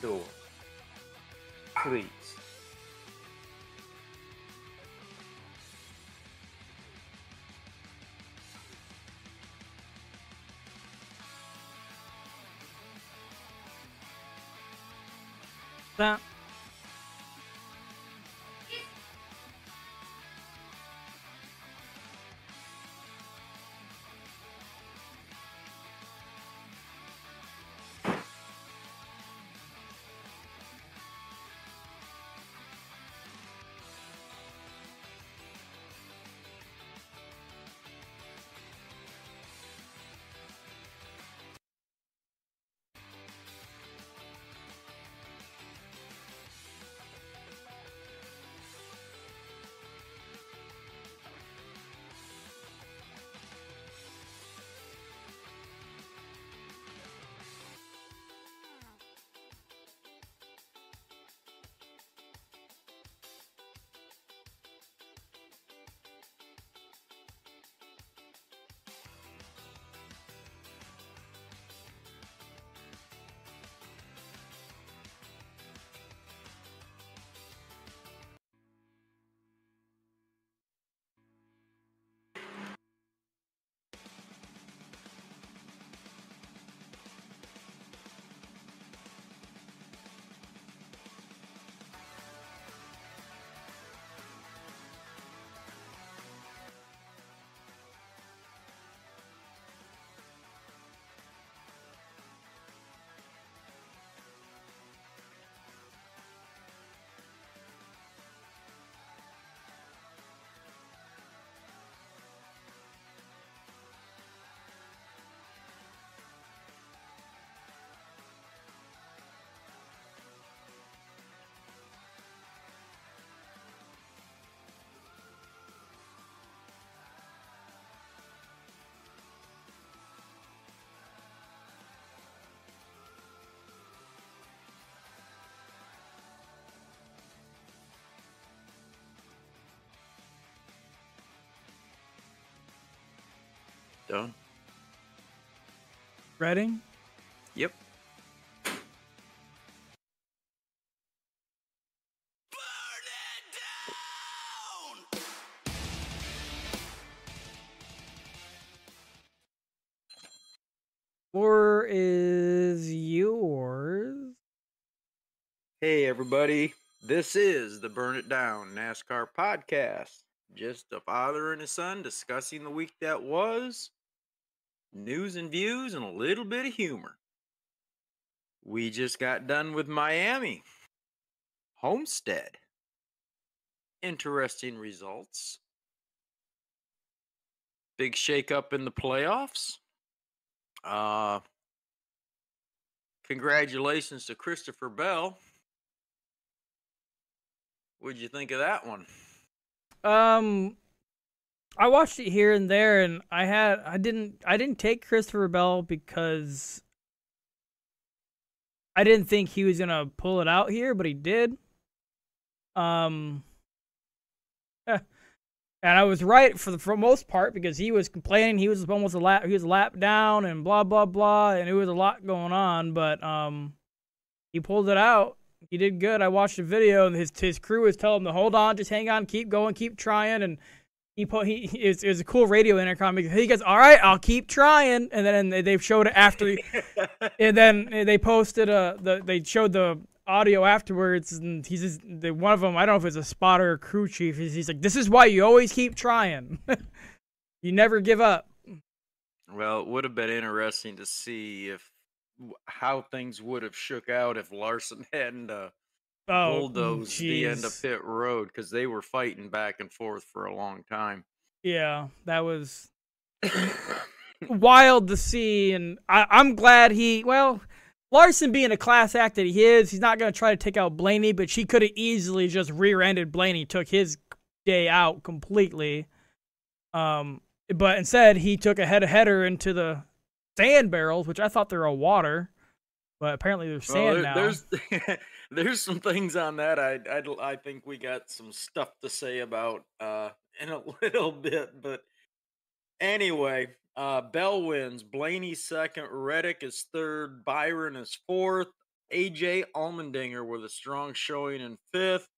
door. Please. That Done. ready? Yep. Or is yours? Hey, everybody. This is the Burn It Down NASCAR podcast. Just a father and a son discussing the week that was, news and views, and a little bit of humor. We just got done with Miami. Homestead. Interesting results. Big shakeup in the playoffs. Uh, congratulations to Christopher Bell. What'd you think of that one? Um, I watched it here and there, and I had I didn't I didn't take Christopher Bell because I didn't think he was gonna pull it out here, but he did. Um, and I was right for the for most part because he was complaining he was almost a lap he was lap down and blah blah blah, and it was a lot going on, but um, he pulled it out. He did good. I watched the video, and his his crew was telling him to hold on, just hang on, keep going, keep trying, and he put he it was a cool radio intercom because he goes, "All right, I'll keep trying," and then they they showed it after, he, and then they posted uh the they showed the audio afterwards, and he's just, the, one of them I don't know if it's a spotter or crew chief. He's, he's like, "This is why you always keep trying, you never give up." Well, it would have been interesting to see if how things would have shook out if Larson hadn't uh, oh, bulldozed the end of pit road because they were fighting back and forth for a long time. Yeah, that was wild to see, and I, I'm glad he. Well, Larson being a class act that he is, he's not going to try to take out Blaney, but she could have easily just rear-ended Blaney, took his day out completely. Um, but instead he took a head header into the sand barrels, which I thought they were all water, but apparently they're Well, sand there- now. there's some things on that I I I think we got some stuff to say about uh in a little bit, but anyway, uh Bell wins, Blaney second, Reddick is third, Byron is fourth. AJ Allmendinger with a strong showing in fifth.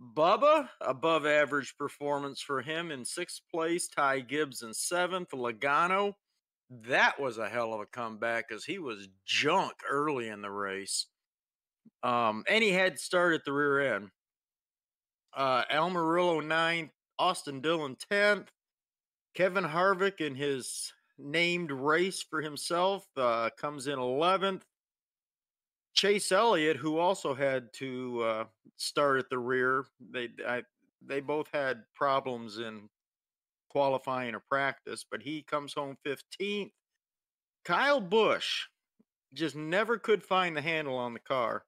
Bubba, above average performance for him in sixth place. Ty Gibbs in seventh. Logano, that was a hell of a comeback because he was junk early in the race. Um, and he had start at the rear end. Uh, Almirola ninth, Austin Dillon tenth, Kevin Harvick in his named race for himself uh, comes in eleventh. Chase Elliott, who also had to uh, start at the rear, they I, they both had problems in qualifying or practice, but he comes home 15th. Kyle Busch just never could find the handle on the car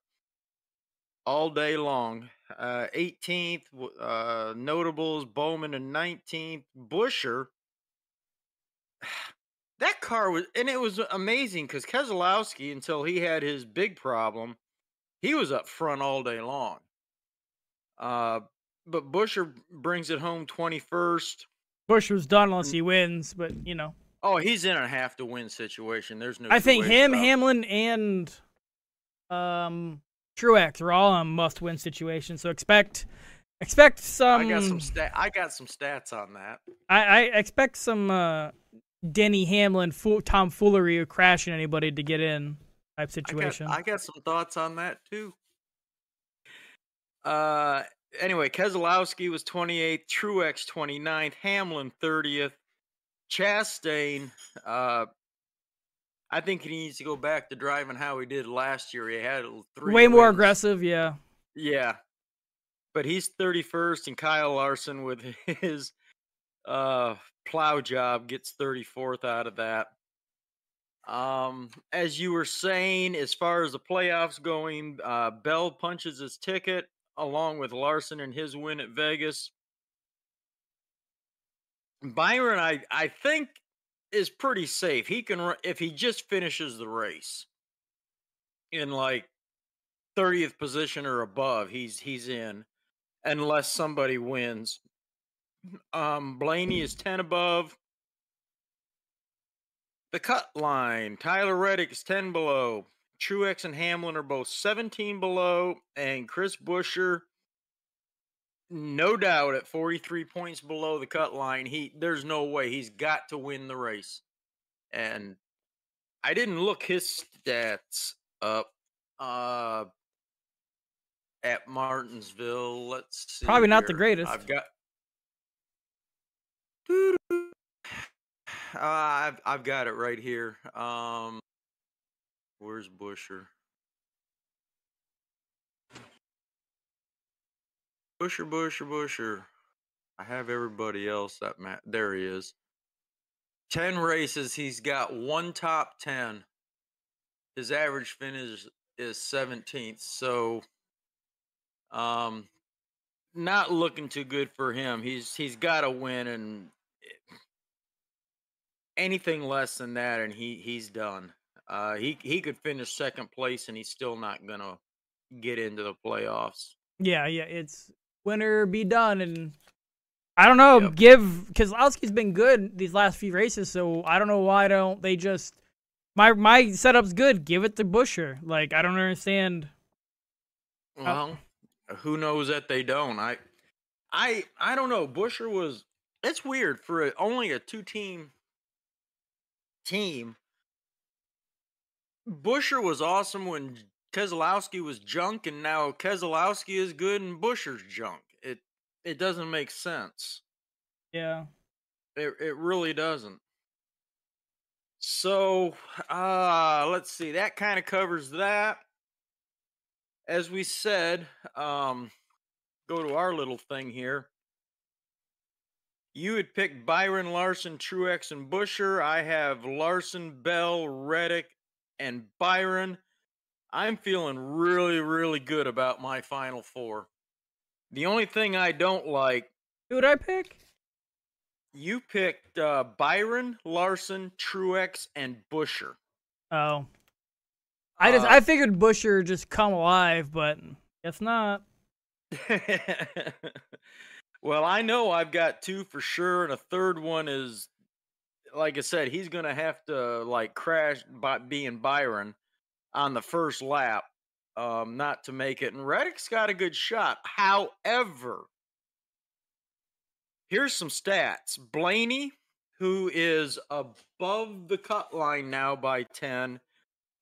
all day long. Uh, 18th, uh, notables Bowman and 19th. Buescher. that car was, and it was amazing because Keselowski, until he had his big problem, he was up front all day long. Uh, but Buescher brings it home 21st. Bush was done unless he wins, but you know. Oh, he's in a have to win situation. There's no. I think him, Hamlin, and um Truex are all in must win situation. So expect expect some. I got some stat. I got some stats on that. I, I expect some uh Denny Hamlin fool, tomfoolery of crashing anybody to get in type situation. I got, I got some thoughts on that too. Uh, anyway, Keselowski was 28th, Truex 29th, Hamlin 30th, Chastain. Uh, I think he needs to go back to driving how he did last year. He had three way more aggressive, yeah. Yeah, but he's 31st, and Kyle Larson with his uh plow job gets 34th out of that. Um, as you were saying, as far as the playoffs going, uh, Bell punches his ticket along with Larson and his win at Vegas. Byron, I I think is pretty safe. He can if he just finishes the race in like 30th position or above, he's he's in unless somebody wins. Um, Blaney is 10 above. The cut line, Tyler Reddick is 10 below. Truex and Hamlin are both 17 below. And Chris Buescher, no doubt at 43 points below the cut line. He there's no way he's got to win the race. And I didn't look his stats up uh at Martinsville. Let's see. Probably not the greatest. I've got uh, I've I've got it right here. Um, where's Buescher? Buescher, Busher, Buescher. I have everybody else that ma- there he is. Ten races, he's got one top ten. His average finish is seventeenth, so um, not looking too good for him. He's he's got to win, and anything less than that, and he he's done. Uh, he he could finish second place, and he's still not gonna get into the playoffs. Yeah, yeah, it's winner be done, and I don't know. Yep. Give Keselowski's been good these last few races, so I don't know why don't they just my my setup's good. Give it to Buescher. Like I don't understand. Uh, well, who knows that they don't? I I I don't know. Buescher was. It's weird for a, only a two team team. Buescher was awesome when Keselowski was junk, and now Keselowski is good and Buescher's junk. It it doesn't make sense. Yeah. It it really doesn't. So, uh let's see. That kind of covers that. As we said, um go to our little thing here. You had picked Byron Larson, Truex, and Buescher. I have Larson, Bell, Reddick, and Byron. I'm feeling really, really good about my final four. The only thing I don't like, Who'd I pick? you picked uh, Byron, Larson, Truex, and Buescher. Oh. I just Uh, I figured Buescher just come alive, but guess not. well, I know I've got two for sure, and a third one is, like I said, he's gonna have to like crash by being Byron. On the first lap, um, not to make it. And Reddick's got a good shot. However, here's some stats. Blaney, who is above the cut line now by 10,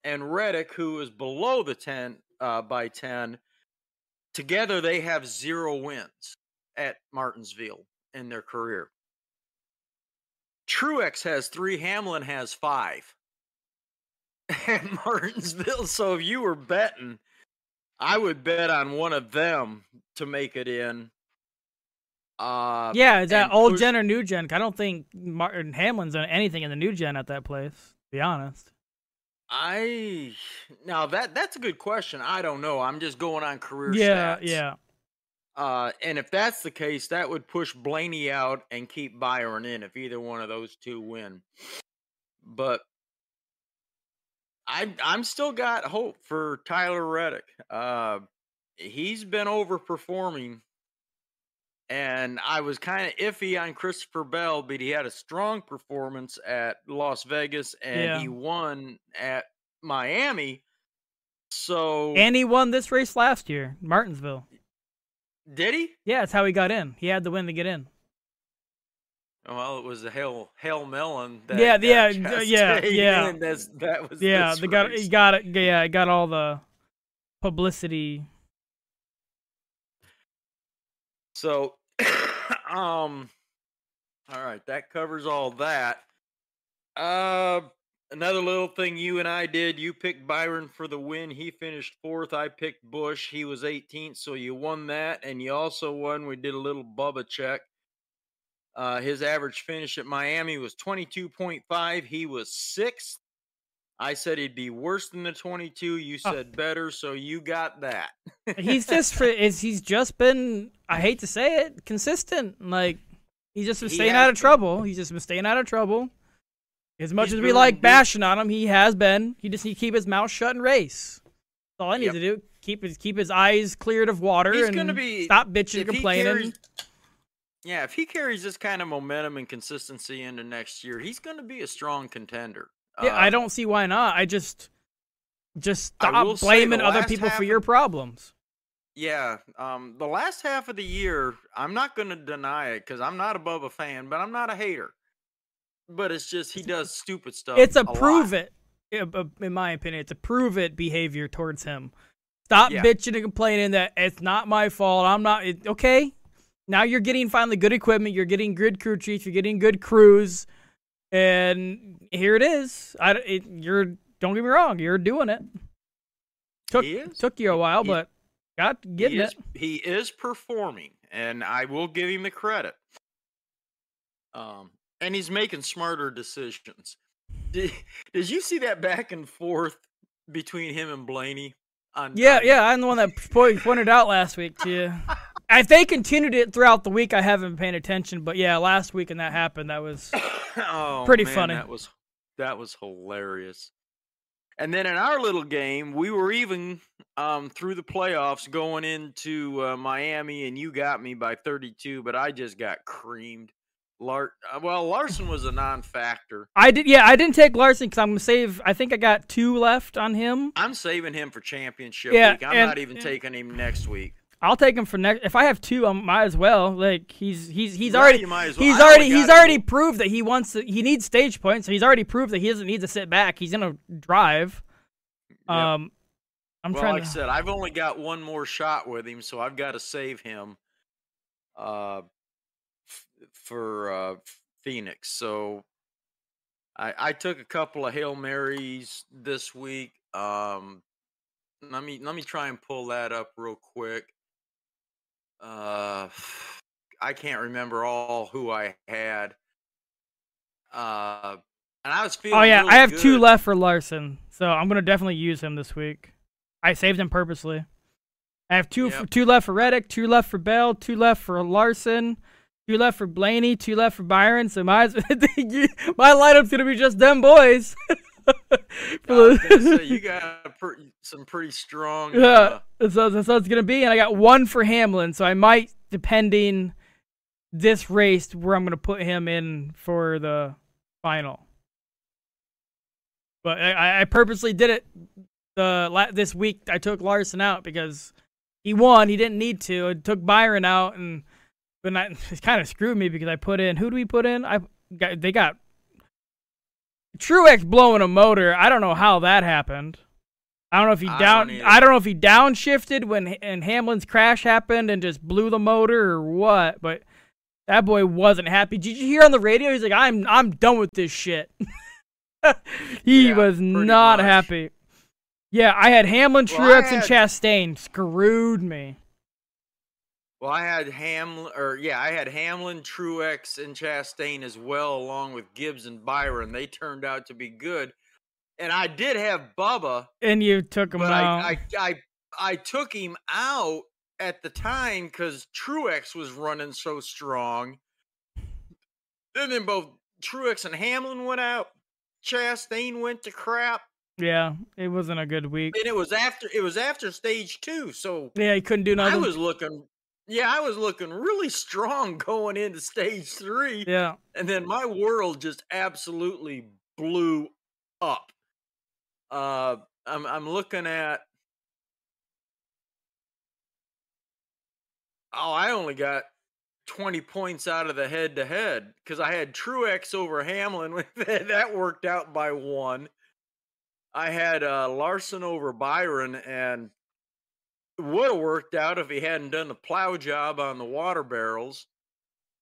and Reddick, who is below the 10 uh, by 10, together they have zero wins at Martinsville in their career. Truex has three, Hamlin has five at Martinsville. So if you were betting, I would bet on one of them to make it in. Uh, Yeah, is that old push- gen or new gen? I don't think Martin Hamlin's done anything in the new gen at that place. To be honest. I now that that's a good question. I don't know. I'm just going on career Yeah, stats. yeah. Uh, and if that's the case, that would push Blaney out and keep Byron in if either one of those two win. But I I'm still got hope for Tyler Reddick. Uh, he's been overperforming, and I was kind of iffy on Christopher Bell, but he had a strong performance at Las Vegas, and Yeah. he won at Miami. So And he won this race last year, Martinsville. did he? Yeah, that's how he got in. He had the win to get in. Well, it was a hail hail melon. That Yeah, yeah, yeah, yeah. That's that was Yeah, they got he got it. Yeah, he got all the publicity. So, um, all right, that covers all that. Uh, another little thing you and I did. You picked Byron for the win. He finished fourth. I picked Busch. He was 18th, so you won that, and you also won. We did a little Bubba check. Uh, his average finish at Miami was 22.5. He was sixth. I said he'd be worse than the 22. You Oh. said better, so you got that. He's just for is he's just been I hate to say it consistent. Like he's just been He staying out of been. trouble. He's just been staying out of trouble. As much He's as we like good. bashing on him, he has been. He just need to keep his mouth shut and race. That's all I need Yep. to do. Keep his keep his eyes cleared of water He's and gonna be stop bitching and complaining. carries- yeah, if he carries this kind of momentum and consistency into next year, he's going to be a strong contender. Yeah, I Uh, don't see why not. I just just stop blaming other people for of- your problems. Yeah, um, the last half of the year, I'm not going to deny it because I'm not above a fan, but I'm not a hater. But it's just he does stupid stuff. It's a lot. prove it, i- uh, in my opinion. It's a prove it behavior towards him. Stop Yeah. bitching and complaining that it's not my fault. I'm not it, okay. Now you're getting finally good equipment. You're getting good crew chiefs. You're getting good crews, and here it is. I it, you're don't get me wrong. You're doing it. Took took you a while, He- but got getting he it. is, He is performing, and I will give him the credit. Um, and he's making smarter decisions. Did, did you see that back and forth between him and Blaney? On Yeah, on- yeah. I'm the one that pointed out last week to you. If they continued it throughout the week, I haven't been paying attention. But yeah, last week when that happened, that was oh, Pretty man, funny. That was that was hilarious. And then in our little game, we were even um, through the playoffs going into uh, Miami, and you got me by 32, but I just got creamed. Lar- uh, well, Larson was a non-factor. I did. Yeah, I didn't take Larson because I'm gonna save. I think I got two left on him. I'm saving him for championship Yeah, week. I'm and- not even taking him next week. I'll take him for next. If I have two, I might as well. Like he's he's he's Right, already you might as well. he's I already he's already proved that he wants to. He needs stage points. So he's already proved that he doesn't need to sit back. He's gonna drive. Yep. Um, I'm well, trying like to. I said, I've only got one more shot with him, so I've got to save him uh, f- for uh, Phoenix. So I, I took a couple of hail marys this week. Um, let me let me try and pull that up real quick. Uh, I can't remember all who I had. Uh, and I was feeling. Oh yeah, really I have two left for Larson, so I'm gonna definitely use him this week. I saved him purposely. I have two Yep. two left for Reddick, two left for Bell, two left for Larson, two left for Blaney, two left for Byron. So my my lineup's gonna be just them boys. Gonna say, you got some pretty strong. yeah, Uh, that's, how- that's how it's gonna be. And I got one for Hamlin, so I might, depending this race, where I'm gonna put him in for the final. But I, I- purposely did it the this week I took Larson out because he won. He didn't need to. I took Byron out, and but I, it kind of screwed me because I put in who do we put in? I got they got Truex blowing a motor. I don't know how that happened. I don't know if he I down. don't. I don't know if he downshifted when and Hamlin's crash happened and just blew the motor or what. But that boy wasn't happy. Did you hear on the radio? He's like, "I'm I'm done with this shit." he Yeah, was not much. happy. Yeah, I had Hamlin, Well, Truex, and Chastain. Screwed me. Well, I had Hamlin, or yeah, I had Hamlin, Truex, and Chastain as well, along with Gibbs and Byron. They turned out to be good, and I did have Bubba, And you took him out. I, I I I took him out at the time because Truex was running so strong. And then both Truex and Hamlin went out. Chastain went to crap, yeah, it wasn't a good week. and it was after it was after stage two. So Yeah, he couldn't do nothing. I was looking, yeah, I was looking really strong going into stage three, yeah, and then my world just absolutely blew up. Uh, I'm I'm looking at. Oh, I only got 20 points out of the head to head because I had Truex over Hamlin. that worked out by one. I had uh, Larson over Byron, and would have worked out if he hadn't done the plow job on the water barrels.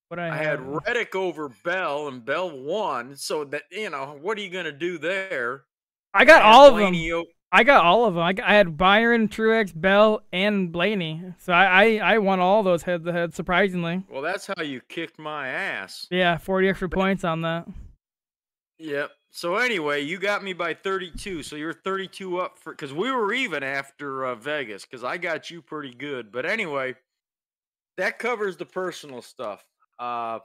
but I, I had Reddick over Bell, and Bell won. So that you know, what are you going to do there? I got had all of them. Blaney o- I got all of them. I, got, I had Byron, Truex, Bell, and Blaney. So I, I, I won all those head to head, surprisingly. Well, that's how you kicked my ass. Yeah, 40 extra points on that. Yep. So anyway, you got me by 32. So you're 32 up for because we were even after uh, Vegas because I got you pretty good. But anyway, that covers the personal stuff. Uh,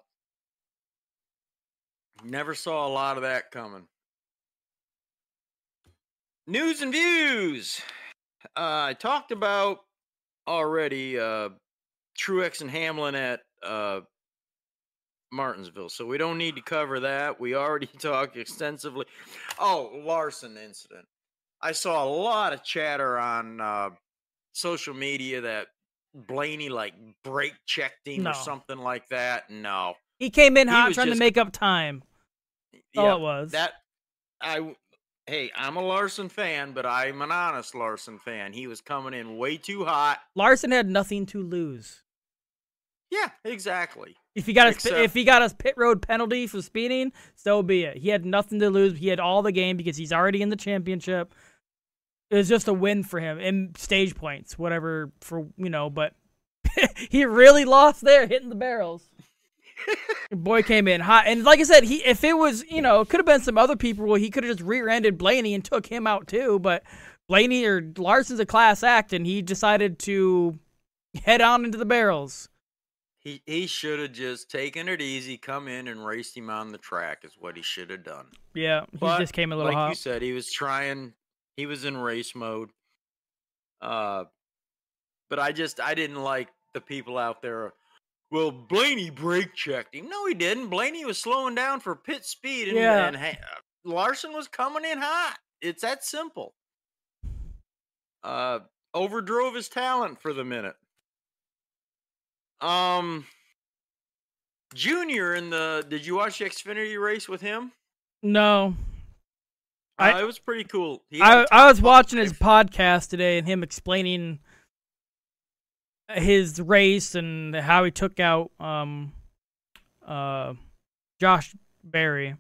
never saw a lot of that coming. News and views. Uh, I talked about already uh, Truex and Hamlin at uh, Martinsville, so we don't need to cover that. We already talked extensively. Oh, Larson incident. I saw a lot of chatter on uh, social media that Blaney like brake checked him No. or something like that. No, He came in hot trying to make up time. That's all Yeah, it was. that I. Hey, I'm a Larson fan, but I'm an honest Larson fan. He was coming in way too hot. Larson had nothing to lose. Yeah, exactly. If he got Except- if he got his pit road penalty for speeding, so be it. He had nothing to lose. He had all the game because he's already in the championship. It was just a win for him in stage points, whatever for you know. But he really lost there, hitting the barrels. Boy came in hot, and like I said, he if it was you know it could have been some other people. Well, he could have just rear-ended Blaney and took him out too. But Blaney or Larson's a class act, and he decided to head on into the barrels. He he should have just taken it easy, come in and raced him on the track is what he should have done. Yeah, he But just came a little like hot. you said, he was trying. He was in race mode. Uh, but I just I didn't like the people out there. Well, Blaney brake checked him. No, he didn't. Blaney was slowing down for pit speed, and, Yeah. and ha- Larson was coming in hot. It's that simple. Uh, overdrove his talent for the minute. Um, Junior in the. Did you watch the Xfinity race with him? No, I- uh, it was pretty cool. He had a I I was watching his podcast today and him explaining his race and how he took out um uh Josh Berry.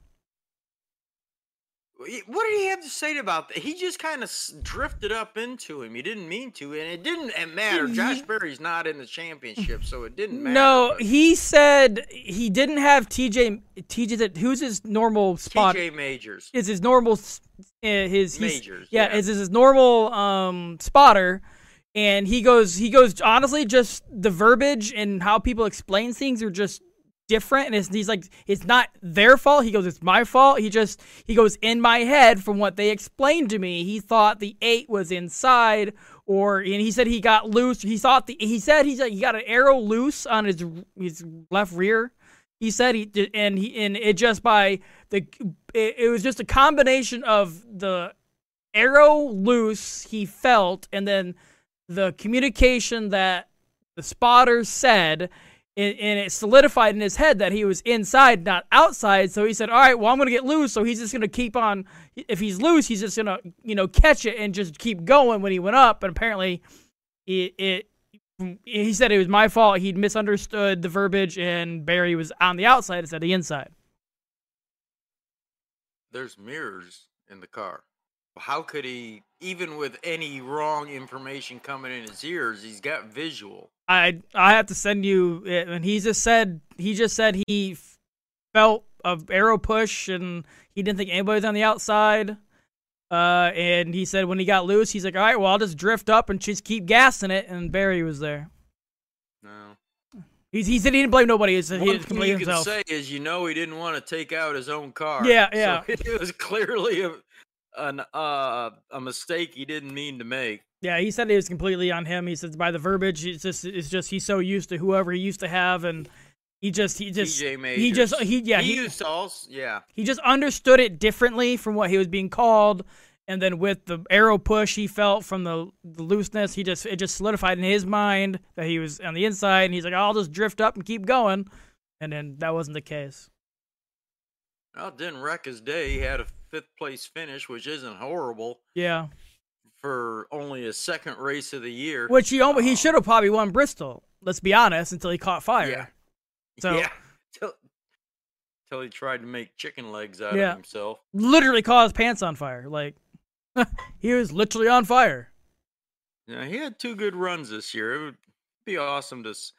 Wh- What did he have to say about that? He just kind of drifted up into him. He didn't mean to, and it didn't uh, matter. Josh Berry's not in the championship, so it didn't matter. No, but he said he didn't have TJ TJ who's his normal spot TJ Majors. is his normal uh, his Majors, yeah, yeah. is his normal um spotter and he goes he goes honestly just the verbiage and how people explain things are just different and it's, he's like it's not their fault. He goes it's my fault. He just he goes in my head from what they explained to me. He thought the eight was inside or and he said he got loose. He thought the he said he's he got an aero loose on his his left rear. He said he did and he and it just by the it, it was just a combination of the aero loose he felt, and then the communication that the spotters said, and, and it solidified in his head that he was inside, not outside. So he said, "All right, well, I'm gonna get loose." So he's just gonna keep on. If he's loose, he's just gonna you know catch it and just keep going when he went up. And apparently, it, it he said it was my fault. He'd misunderstood the verbiage, and Berry was on the outside instead of the inside. There's mirrors in the car. How could he, even with any wrong information coming in his ears, he's got visual. I I have to send you, and he just said he just said he f- felt a aero push, and he didn't think anybody was on the outside. Uh, and he said when he got loose, he's like, "All right, well, I'll just drift up and just keep gassing it." And Berry was there. No. He, he said he didn't blame nobody. He said he One didn't thing blame you himself. can say is, you know, he didn't want to take out his own car. Yeah, So yeah. it was clearly a, an uh, a mistake he didn't mean to make. Yeah, he said it was completely on him. He says by the verbiage, it's just it's just he's so used to whoever he used to have, and he just he just he just he yeah he, he, used to also, yeah. he just understood it differently from what he was being called, and then with the aero push he felt from the, the looseness, he just it just solidified in his mind that he was on the inside, and he's like, I'll just drift up and keep going, and then that wasn't the case. Well, it didn't wreck his day. He had a fifth place finish, which isn't horrible Yeah, for only his second race of the year. which he almost, he Um, should have probably won Bristol. Let's be honest, until he caught fire. Yeah. So yeah. Till, till he tried to make chicken legs out Yeah. of himself. literally caught his pants on fire. Like he was literally on fire. Yeah, he had two good runs this year. It would be awesome to. s-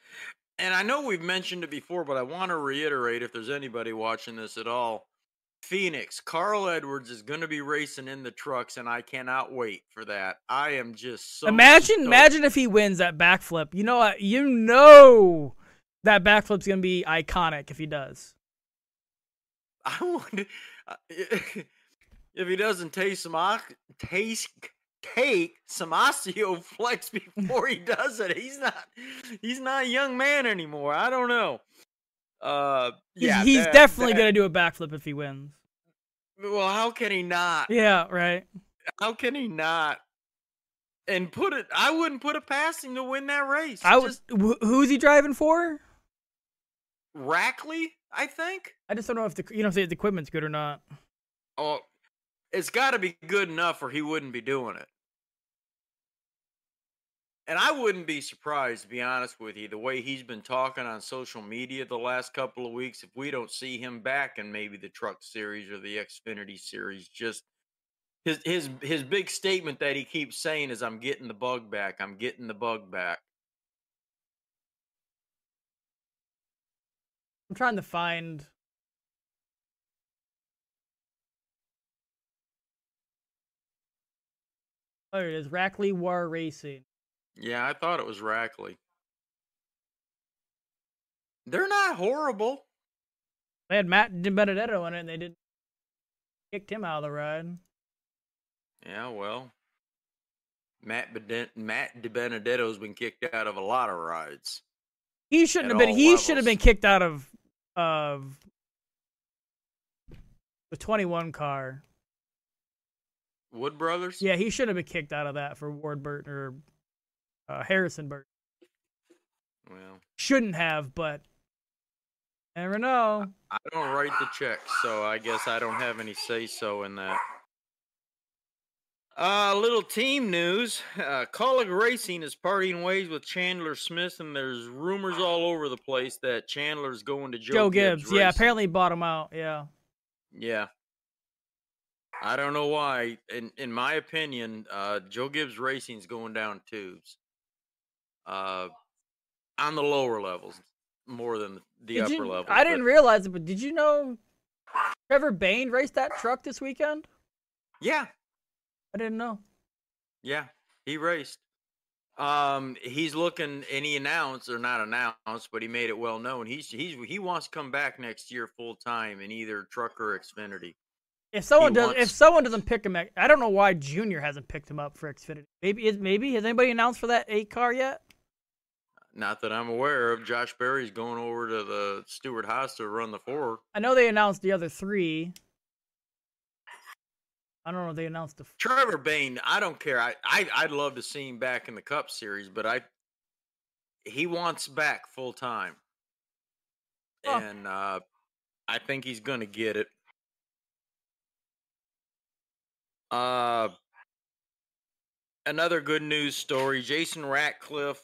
And I know we've mentioned it before, but I want to reiterate if there's anybody watching this at all. Phoenix, Carl Edwards is going to be racing in the trucks, and I cannot wait for that. I am just so. imagine, stoked. imagine if he wins that backflip. You know? You know that backflip's gonna be iconic if he does. I wonder uh, if he doesn't taste some taste take some osteo flex before he does it. He's not he's not a young man anymore. I don't know. Uh He's, yeah, he's that- definitely that- gonna do a backflip if he wins. Well, how can he not? Yeah, right. How can he not? And put it I wouldn't put it past him to win that race. I was. Just Wh- who's he driving for? Rackley, I think. I just don't know if the you know if the equipment's good or not. Oh, it's got to be good enough or he wouldn't be doing it. And I wouldn't be surprised, to be honest with you, the way he's been talking on social media the last couple of weeks, if we don't see him back in maybe the Truck Series or the Xfinity Series. Just his his his big statement that he keeps saying is, "I'm getting the bug back. I'm getting the bug back." I'm trying to find. Oh, it is Rackley War Racing. Yeah, I thought it was Rackley. They're not horrible. They had Matt Benedetto in it, and they did kicked him out of the ride. Yeah, well, Matt Beden- Matt DiBenedetto's been kicked out of a lot of rides. He shouldn't have been. He should have been kicked out of of the 21 car. Wood Brothers. Yeah, he should have been kicked out of that for Ward Burton or uh, Harrison Burton. Well, Shouldn't have, but never know. I don't write the checks, so I guess I don't have any say so in that. Uh, little team news. Uh, Kaulig Racing is parting ways with Chandler Smith, and there's rumors all over the place that Chandler's going to Joe, Joe, Gibbs. yeah, apparently he bought him out. Yeah. Yeah. I don't know why. In in my opinion, uh, Joe Gibbs Racing's going down tubes. Uh, on the lower levels more than the Did upper you- levels. I but- didn't realize it, but did you know Trevor Bayne raced that truck this weekend? Yeah, I didn't know. yeah, he raced. Um, he's looking, and he announced, or not announced, but he made it well known. He's he's he wants to come back next year full time in either truck or Xfinity. If someone does, if someone doesn't pick him, I don't know why Junior hasn't picked him up for Xfinity. Maybe, is maybe has anybody announced for that eight car yet? Not that I'm aware of. Josh Berry's going over to the Stewart Haas to run the four. I know they announced the other three. I don't know. They announced the. Trevor Bayne, I don't care. I, I I'd love to see him back in the Cup Series, but I he wants back full time, Oh. and uh, I think he's going to get it. Uh, another good news story: Jason Ratcliffe,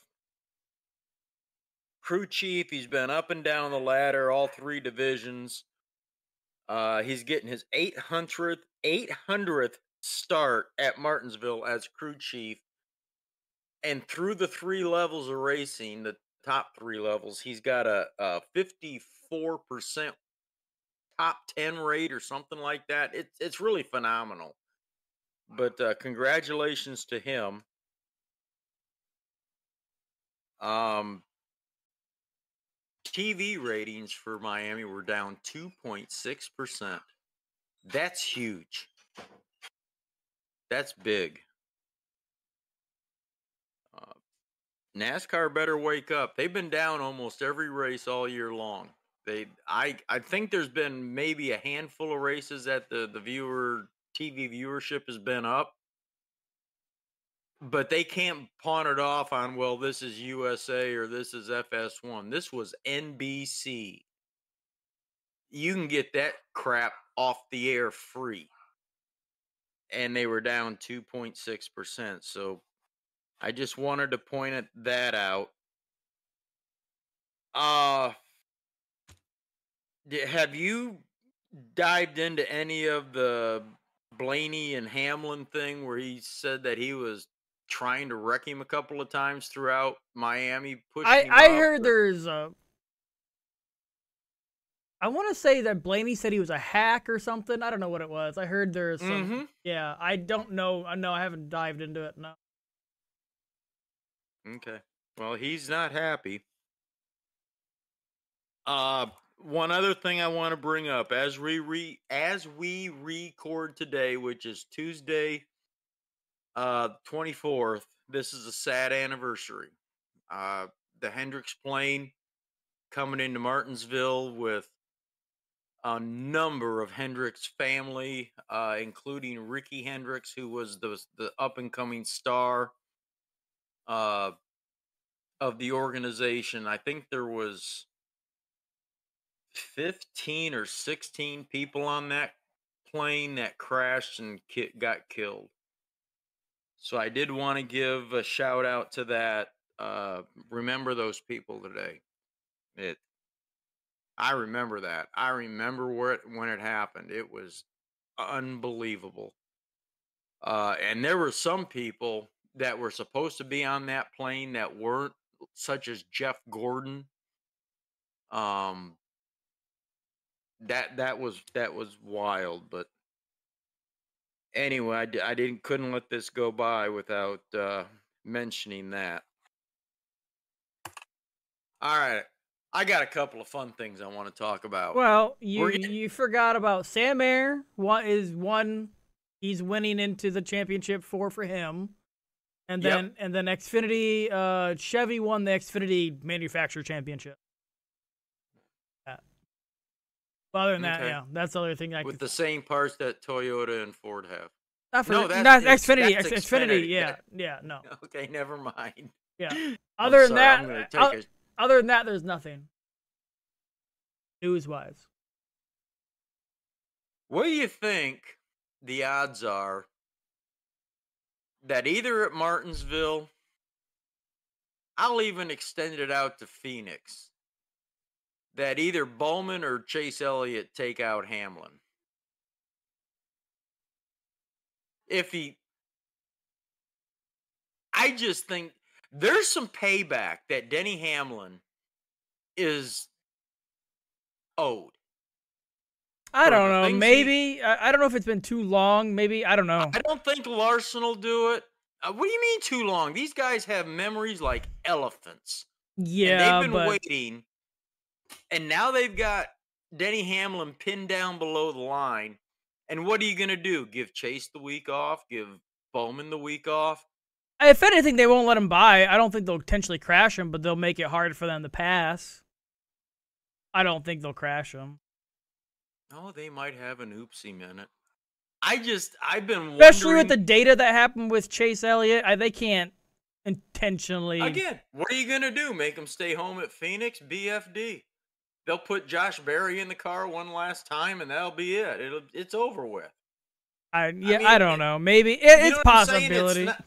crew chief. He's been up and down the ladder, all three divisions. Uh, he's getting his 800th 800th start at Martinsville as crew chief. And through the three levels of racing, the top three levels, he's got a, a 54% top 10 rate or something like that. It's it's really phenomenal. But uh, congratulations to him. Um, TV ratings for Miami were down 2.6%. That's huge. That's big. Uh, NASCAR better wake up. They've been down almost every race all year long. They, I, I think there's been maybe a handful of races that the the viewer TV viewership has been up, but they can't pawn it off on well, this is USA or this is FS1. This was NBC. You can get that crap off the air free. And they were down 2.6%. So I just wanted to point at that out. Uh have you dived into any of the Blaney and Hamlin thing where he said that he was trying to wreck him a couple of times throughout Miami pushing I I heard there's a. I want to say that Blaney said he was a hack or something. I don't know what it was. I heard there's some. Mhm. Yeah, I don't know. I know I haven't dived into it. No. Okay. Well, he's not happy. Uh one other thing I want to bring up as we re as we record today, which is Tuesday uh 24th, this is a sad anniversary. Uh the Hendricks plane coming into Martinsville with a number of Hendricks family, uh, including Ricky Hendricks, who was the the up and coming star uh, of the organization. I think there was fifteen or sixteen people on that plane that crashed and ki- got killed. So I did want to give a shout out to that. Uh, remember those people today. It. I remember that. I remember where it, when it happened. It was unbelievable. Uh, and there were some people that were supposed to be on that plane that weren't, such as Jeff Gordon. Um, that that was that was wild. But anyway, I, I didn't couldn't let this go by without uh, mentioning that. All right, I got a couple of fun things I want to talk about. Well, you We're you forgot about Sam Mayer. What is one? He's winning into the championship four for him, and Yep. then and then Xfinity. Uh, Chevy won the Xfinity Manufacturer Championship. Yeah. Well, other than that, Okay. yeah, that's the other thing I with could. the same parts that Toyota and Ford have. Not for, no, no, that's that's X- Xfinity. that's X- Xfinity. Xfinity. Yeah, yeah, no. Okay, never mind. Yeah. I'm Other than sorry, that, I'm gonna uh, take a Other than that, there's nothing. News wise. What do you think the odds are that either at Martinsville, I'll even extend it out to Phoenix, that either Bowman or Chase Elliott take out Hamlin? If he, I just think there's some payback that Denny Hamlin is owed. I don't know. things he- Maybe I, don't know if it's been too long. Maybe I don't know. I don't think Larson will do it. Uh, what do you mean too long? These guys have memories like elephants. yeah, and they've been waiting, and now they've got Denny Hamlin pinned down below the line. And what are you gonna do? Give Chase the week off? Give Bowman the week off? if anything, they won't let him by. I don't think they'll intentionally crash him, but they'll make it hard for them to pass. I don't think they'll crash him. Oh, they might have an oopsie minute. I just I've been especially with the data that happened with Chase Elliott. I, they can't intentionally. again. What are you gonna do? Make him stay home at Phoenix? BFD. They'll put Josh Berry in the car one last time, and that'll be it. It'll it's over with. I, yeah, I, mean, don't it- know. Maybe it, it's know what I'm saying? It's possibility. not-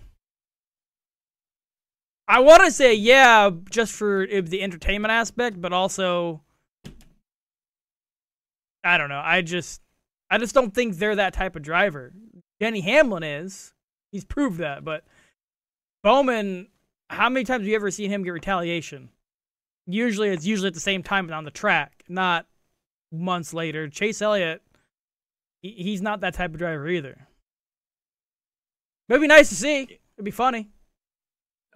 I want to say yeah, just for uh, the entertainment aspect, but also I don't know. I just I just don't think they're that type of driver. Denny Hamlin is. He's proved that, but Bowman, how many times have you ever seen him get retaliation? Usually it's usually at the same time on the track, not months later. Chase Elliott, he, he's not that type of driver either. It'd be nice to see. It'd be funny.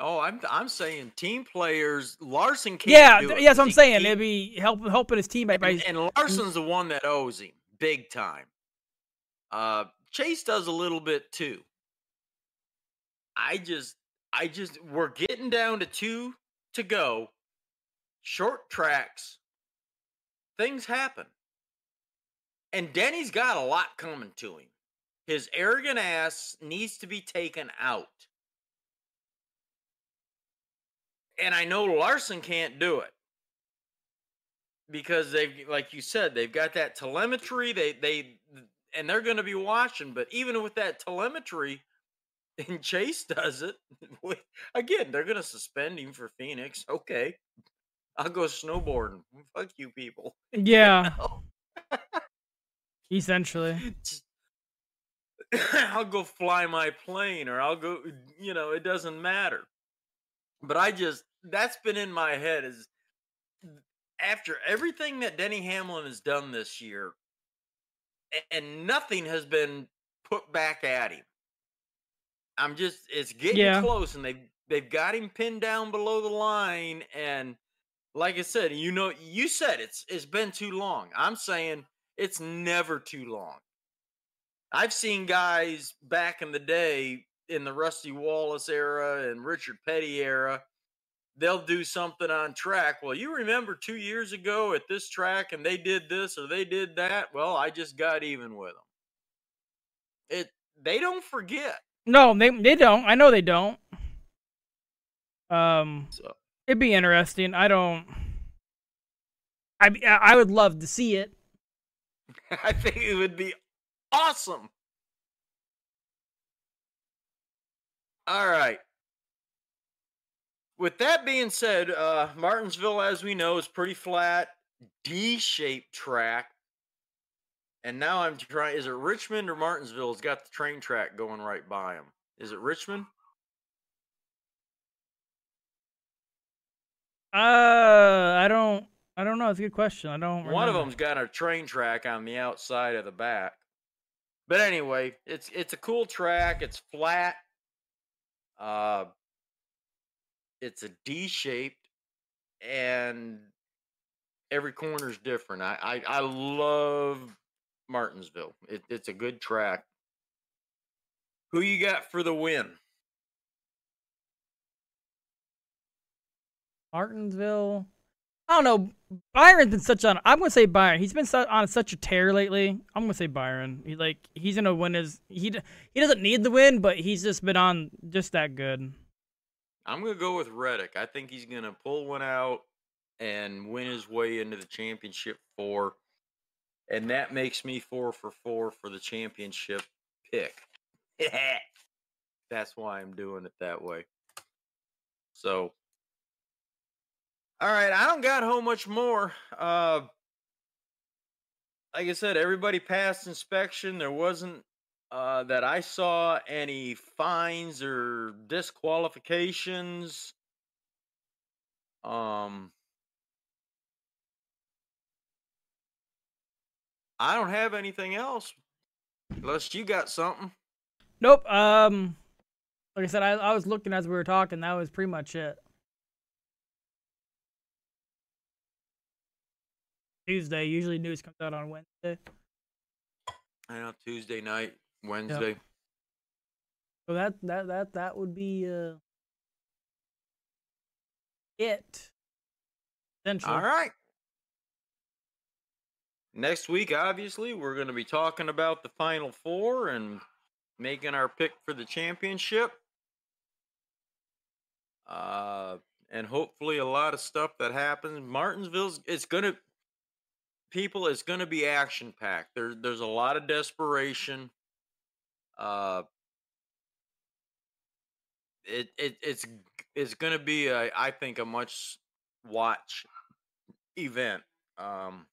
Oh, I'm I'm saying team players. Larson can't. Yeah, do th- yeah, that's what I'm saying. he- It'd be help, helping his teammate and, and Larson's the one that owes him big time. Uh, Chase does a little bit too. I just, I just, we're getting down to two to go. Short tracks. Things happen. And Denny's got a lot coming to him. His arrogant ass needs to be taken out. And I know Larson can't do it because they've like you said they've got that telemetry they they and they're going to be watching but even with that telemetry and chase does it again they're going to suspend him for phoenix okay i'll go snowboarding fuck you people yeah, know? essentially. I'll go fly my plane or i'll go you know it doesn't matter but i just that's been in my head is after everything that denny hamlin has done this year and nothing has been put back at him i'm just it's getting Yeah. close and they've they've got him pinned down below the line and like i said you know you said it's it's been too long i'm saying it's never too long I've seen guys back in the day in the Rusty Wallace era and Richard Petty era. They'll do something on track. Well, you remember two years ago at this track and they did this or they did that. Well, I just got even with them. It they don't forget. No, they they don't. I know they don't. Um, So it'd be interesting. I don't. I I would love to see it. I think it would be awesome. All right. With that being said, uh, Martinsville, as we know, is pretty flat, D-shaped track. And now I'm trying. Is it Richmond or Martinsville? Has got the train track going right by them. Is it Richmond? Uh, I don't. I don't know. It's a good question. I don't. One of them's got a train track on the outside of the back. But anyway, it's it's a cool track. It's flat. Uh, it's a D shaped, and every corner's different. I I, I love Martinsville. It, it's a good track. Who you got for the win? Martinsville. I don't know. Byron's been such on. I'm gonna say Byron. He's been on such a tear lately. I'm gonna say Byron. He like he's gonna win his. He he doesn't need the win, but he's just been on just that good. I'm gonna go with Reddick. I think he's gonna pull one out and win his way into the championship four, and that makes me four for four for the championship pick. That's why I'm doing it that way. So, all right, I don't got how much more. Uh, like I said, everybody passed inspection. There wasn't uh, that I saw any fines or disqualifications. Um, I don't have anything else, unless you got something. Nope. Um, like I said, I, I was looking as we were talking. That was pretty much it. Tuesday. Usually news comes out on Wednesday. I know Tuesday night, Wednesday. So that that that that would be uh it. Essentially. All right. next week, obviously, we're going to be talking about the Final Four and making our pick for the championship. Uh, and hopefully, a lot of stuff that happens. Martinsville's it's going to people. It's going to be action packed. There, there's a lot of desperation. Uh, it, it it's it's going to be a, I think a much watch event. Um,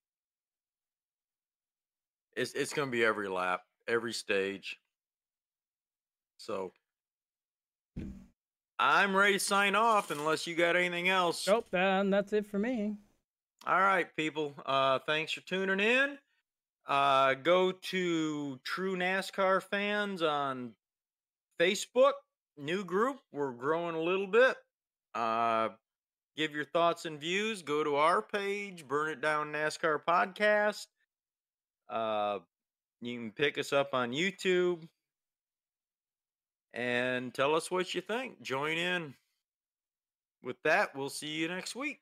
it's it's going to be every lap, every stage. So I'm ready to sign off unless you got anything else. Nope, and that's it for me. All right, people. Uh, thanks for tuning in. Uh, go to True NASCAR Fans on Facebook, new group. We're growing a little bit. Uh, give your thoughts and views. Go to our page, Burn It Down NASCAR Podcast. Uh, you can pick us up on YouTube and tell us what you think. Join in. With that, we'll see you next week.